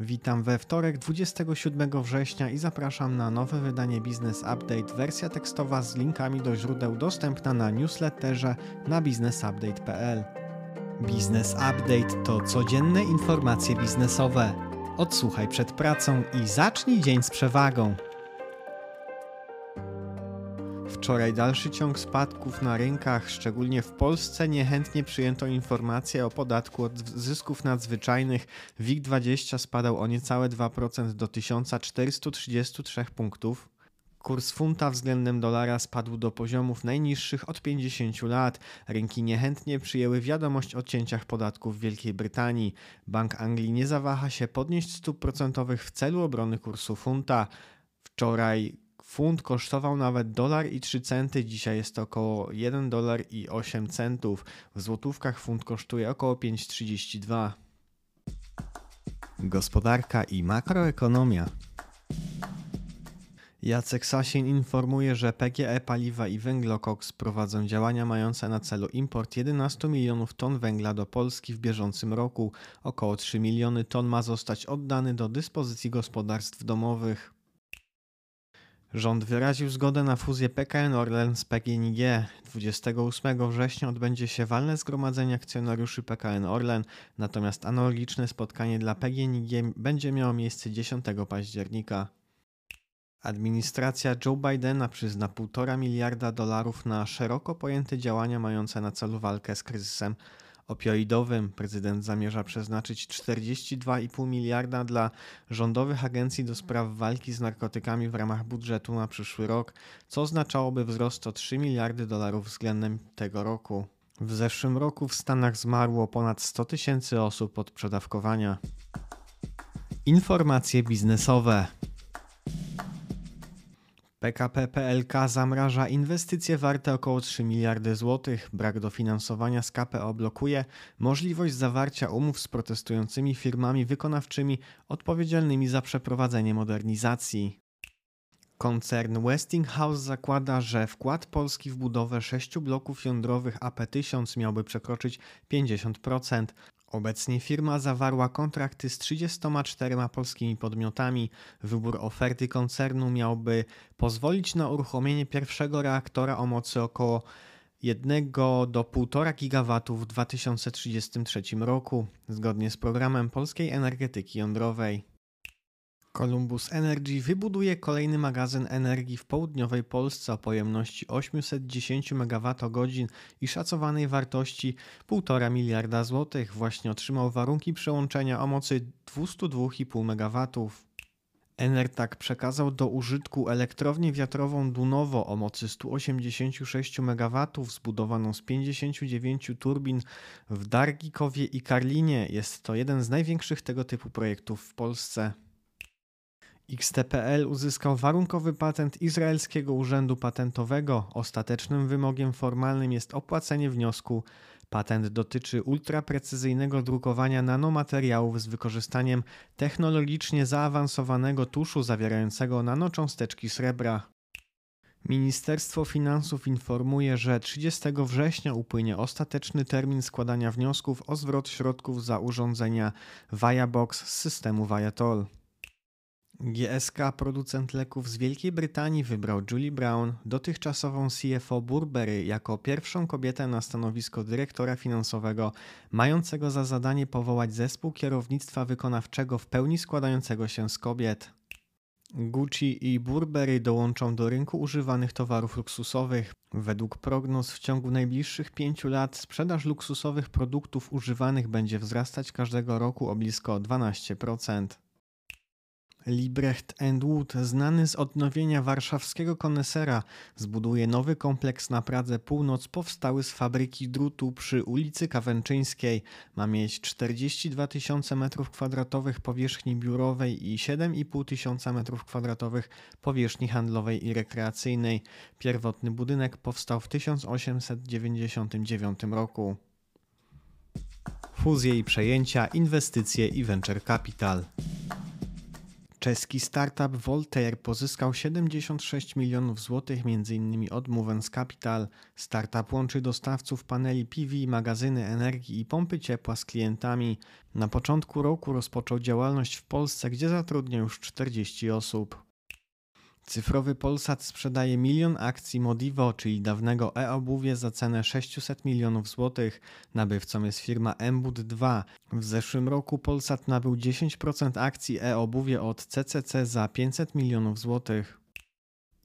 Witam we wtorek 27 września i zapraszam na nowe wydanie Business Update. Wersja tekstowa z linkami do źródeł dostępna na newsletterze na businessupdate.pl. Business Update to codzienne informacje biznesowe. Odsłuchaj przed pracą i zacznij dzień z przewagą. Wczoraj dalszy ciąg spadków na rynkach, szczególnie w Polsce, niechętnie przyjęto informacje o podatku od zysków nadzwyczajnych. WIG20 spadał o niecałe 2% do 1433 punktów. Kurs funta względem dolara spadł do poziomów najniższych od 50 lat. Rynki niechętnie przyjęły wiadomość o cięciach podatków w Wielkiej Brytanii. Bank Anglii nie zawaha się podnieść stóp procentowych w celu obrony kursu funta. Wczoraj Funt kosztował nawet dolar i 3 centy, dzisiaj jest to około 1 dolar i 8 centów. W złotówkach funt kosztuje około 5,32. Gospodarka i makroekonomia. Jacek Sasin informuje, że PGE Paliwa i Węglokoks prowadzą działania mające na celu import 11 milionów ton węgla do Polski w bieżącym roku. Około 3 miliony ton ma zostać oddany do dyspozycji gospodarstw domowych. Rząd wyraził zgodę na fuzję PKN Orlen z PGNiG. 28 września odbędzie się walne zgromadzenie akcjonariuszy PKN Orlen, natomiast analogiczne spotkanie dla PGNiG będzie miało miejsce 10 października. Administracja Joe Bidena przyzna 1,5 miliarda dolarów na szeroko pojęte działania mające na celu walkę z kryzysem opioidowym. Prezydent zamierza przeznaczyć 42,5 miliarda dla rządowych agencji do spraw walki z narkotykami w ramach budżetu na przyszły rok, co oznaczałoby wzrost o 3 miliardy dolarów względem tego roku. W zeszłym roku w Stanach zmarło ponad 100 tysięcy osób od przedawkowania. Informacje biznesowe. PKP PLK zamraża inwestycje warte około 3 miliardy złotych. Brak dofinansowania z KPO blokuje możliwość zawarcia umów z protestującymi firmami wykonawczymi odpowiedzialnymi za przeprowadzenie modernizacji. Koncern Westinghouse zakłada, że wkład Polski w budowę sześciu bloków jądrowych AP1000 miałby przekroczyć 50%. Obecnie firma zawarła kontrakty z 34 polskimi podmiotami. Wybór oferty koncernu miałby pozwolić na uruchomienie pierwszego reaktora o mocy około 1 do 1,5 GW w 2033 roku, zgodnie z programem polskiej energetyki jądrowej. Columbus Energy wybuduje kolejny magazyn energii w południowej Polsce o pojemności 810 MWh i szacowanej wartości 1,5 miliarda złotych. Właśnie otrzymał warunki przełączenia o mocy 202,5 MW. Enertak przekazał do użytku elektrownię wiatrową Dunowo o mocy 186 MW zbudowaną z 59 turbin w Dargikowie i Karlinie. Jest to jeden z największych tego typu projektów w Polsce. XTPL uzyskał warunkowy patent Izraelskiego Urzędu Patentowego. Ostatecznym wymogiem formalnym jest opłacenie wniosku. Patent dotyczy ultraprecyzyjnego drukowania nanomateriałów z wykorzystaniem technologicznie zaawansowanego tuszu zawierającego nanocząsteczki srebra. Ministerstwo Finansów informuje, że 30 września upłynie ostateczny termin składania wniosków o zwrot środków za urządzenia Viabox z systemu Viatol. GSK, producent leków z Wielkiej Brytanii, wybrał Julie Brown, dotychczasową CFO Burberry, jako pierwszą kobietę na stanowisko dyrektora finansowego, mającego za zadanie powołać zespół kierownictwa wykonawczego w pełni składającego się z kobiet. Gucci i Burberry dołączą do rynku używanych towarów luksusowych. Według prognoz w ciągu najbliższych pięciu lat sprzedaż luksusowych produktów używanych będzie wzrastać każdego roku o blisko 12%. Librecht Wood, znany z odnowienia warszawskiego konesera, zbuduje nowy kompleks na Pradze Północ powstały z fabryki drutu przy ulicy Kawęczyńskiej. Ma mieć 42 tysiące m2 powierzchni biurowej i 7,5 tysiąca m2 powierzchni handlowej i rekreacyjnej. Pierwotny budynek powstał w 1899 roku. Fuzje i przejęcia, inwestycje i venture capital. Czeski startup Voltaire pozyskał 76 milionów złotych m.in. od Movens Capital. Startup łączy dostawców paneli PV, magazyny energii i pompy ciepła z klientami. Na początku roku rozpoczął działalność w Polsce, gdzie zatrudnia już 40 osób. Cyfrowy Polsat sprzedaje milion akcji Modivo, czyli dawnego e-obuwie za cenę 600 milionów złotych. Nabywcą jest firma Embud 2. W zeszłym roku Polsat nabył 10% akcji e-obuwie od CCC za 500 milionów złotych.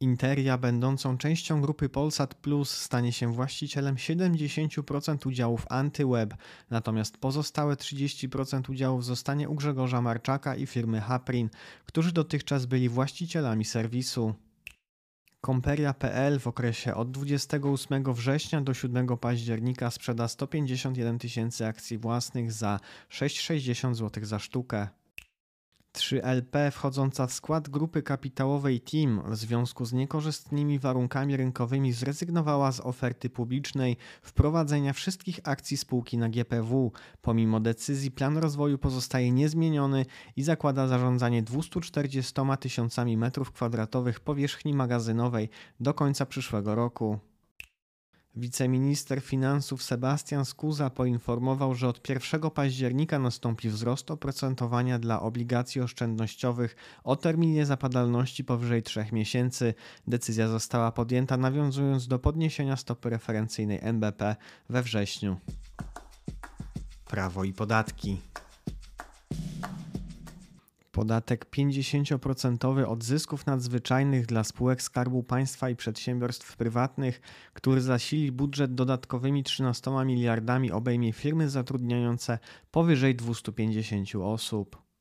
Interia, będącą częścią grupy Polsat Plus, stanie się właścicielem 70% udziałów Antyweb, natomiast pozostałe 30% udziałów zostanie u Grzegorza Marczaka i firmy Haprin, którzy dotychczas byli właścicielami serwisu. Komperia.pl w okresie od 28 września do 7 października sprzeda 151 tysięcy akcji własnych za 6,60 zł za sztukę. 3LP wchodząca w skład grupy kapitałowej Team w związku z niekorzystnymi warunkami rynkowymi zrezygnowała z oferty publicznej wprowadzenia wszystkich akcji spółki na GPW. Pomimo decyzji plan rozwoju pozostaje niezmieniony i zakłada zarządzanie 240 tysiącami metrów kwadratowych powierzchni magazynowej do końca przyszłego roku. Wiceminister finansów Sebastian Skuza poinformował, że od 1 października nastąpi wzrost oprocentowania dla obligacji oszczędnościowych o terminie zapadalności powyżej 3 miesięcy. Decyzja została podjęta nawiązując do podniesienia stopy referencyjnej NBP we wrześniu. Prawo i podatki. Podatek 50% od zysków nadzwyczajnych dla spółek Skarbu Państwa i przedsiębiorstw prywatnych, który zasili budżet dodatkowymi 13 miliardami, obejmie firmy zatrudniające powyżej 250 osób.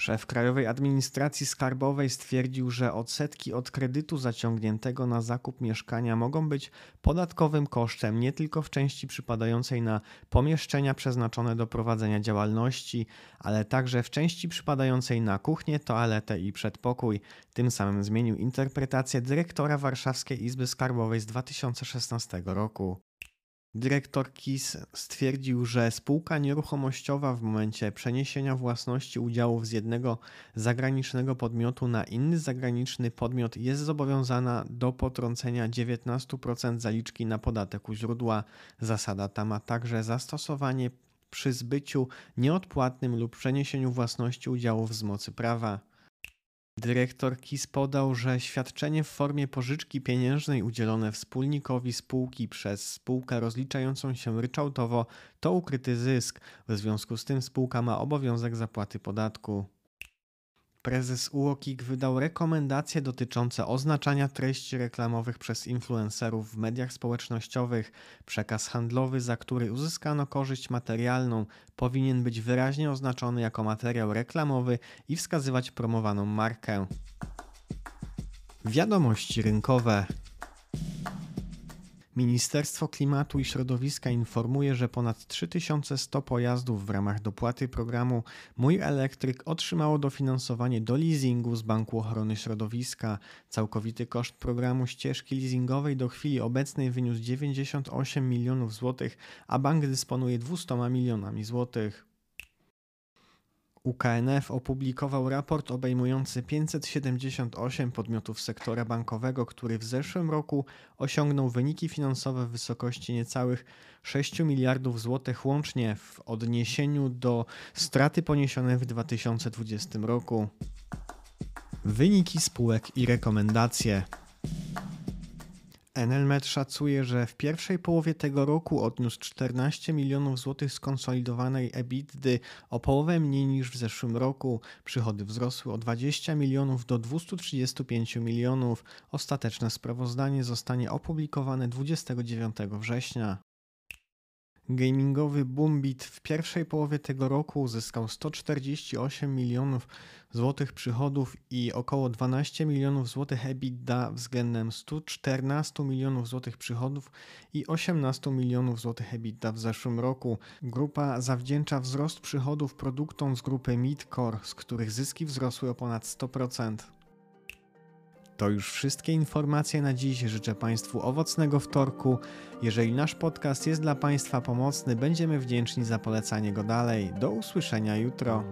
Szef Krajowej Administracji Skarbowej stwierdził, że odsetki od kredytu zaciągniętego na zakup mieszkania mogą być podatkowym kosztem nie tylko w części przypadającej na pomieszczenia przeznaczone do prowadzenia działalności, ale także w części przypadającej na kuchnię, toaletę i przedpokój. Tym samym zmienił interpretację dyrektora Warszawskiej Izby Skarbowej z 2016 roku. Dyrektor KIS stwierdził, że spółka nieruchomościowa w momencie przeniesienia własności udziałów z jednego zagranicznego podmiotu na inny zagraniczny podmiot jest zobowiązana do potrącenia 19% zaliczki na podatek u źródła. Zasada ta ma także zastosowanie przy zbyciu nieodpłatnym lub przeniesieniu własności udziałów z mocy prawa. Dyrektor KIS podał, że świadczenie w formie pożyczki pieniężnej udzielone wspólnikowi spółki przez spółkę rozliczającą się ryczałtowo to ukryty zysk. W związku z tym spółka ma obowiązek zapłaty podatku. Prezes UOKiK wydał rekomendacje dotyczące oznaczania treści reklamowych przez influencerów w mediach społecznościowych. Przekaz handlowy, za który uzyskano korzyść materialną, powinien być wyraźnie oznaczony jako materiał reklamowy i wskazywać promowaną markę. Wiadomości rynkowe. Ministerstwo Klimatu i Środowiska informuje, że ponad 3100 pojazdów w ramach dopłaty programu Mój Elektryk otrzymało dofinansowanie do leasingu z Banku Ochrony Środowiska. Całkowity koszt programu ścieżki leasingowej do chwili obecnej wyniósł 98 milionów złotych, a bank dysponuje 200 milionami złotych. UKNF opublikował raport obejmujący 578 podmiotów sektora bankowego, który w zeszłym roku osiągnął wyniki finansowe w wysokości niecałych 6 miliardów złotych łącznie w odniesieniu do straty poniesionej w 2020 roku. Wyniki spółek i rekomendacje. Enelmet szacuje, że w pierwszej połowie tego roku odniósł 14 milionów złotych skonsolidowanej EBITDA, o połowę mniej niż w zeszłym roku. Przychody wzrosły o 20 milionów do 235 milionów. Ostateczne sprawozdanie zostanie opublikowane 29 września. Gamingowy Boombit w pierwszej połowie tego roku uzyskał 148 milionów złotych przychodów i około 12 milionów złotych EBITDA względem 114 milionów złotych przychodów i 18 milionów złotych EBITDA w zeszłym roku. Grupa zawdzięcza wzrost przychodów produktom z grupy Midcore, z których zyski wzrosły o ponad 100%. To już wszystkie informacje na dziś. Życzę Państwu owocnego wtorku. Jeżeli nasz podcast jest dla Państwa pomocny, będziemy wdzięczni za polecanie go dalej. Do usłyszenia jutro.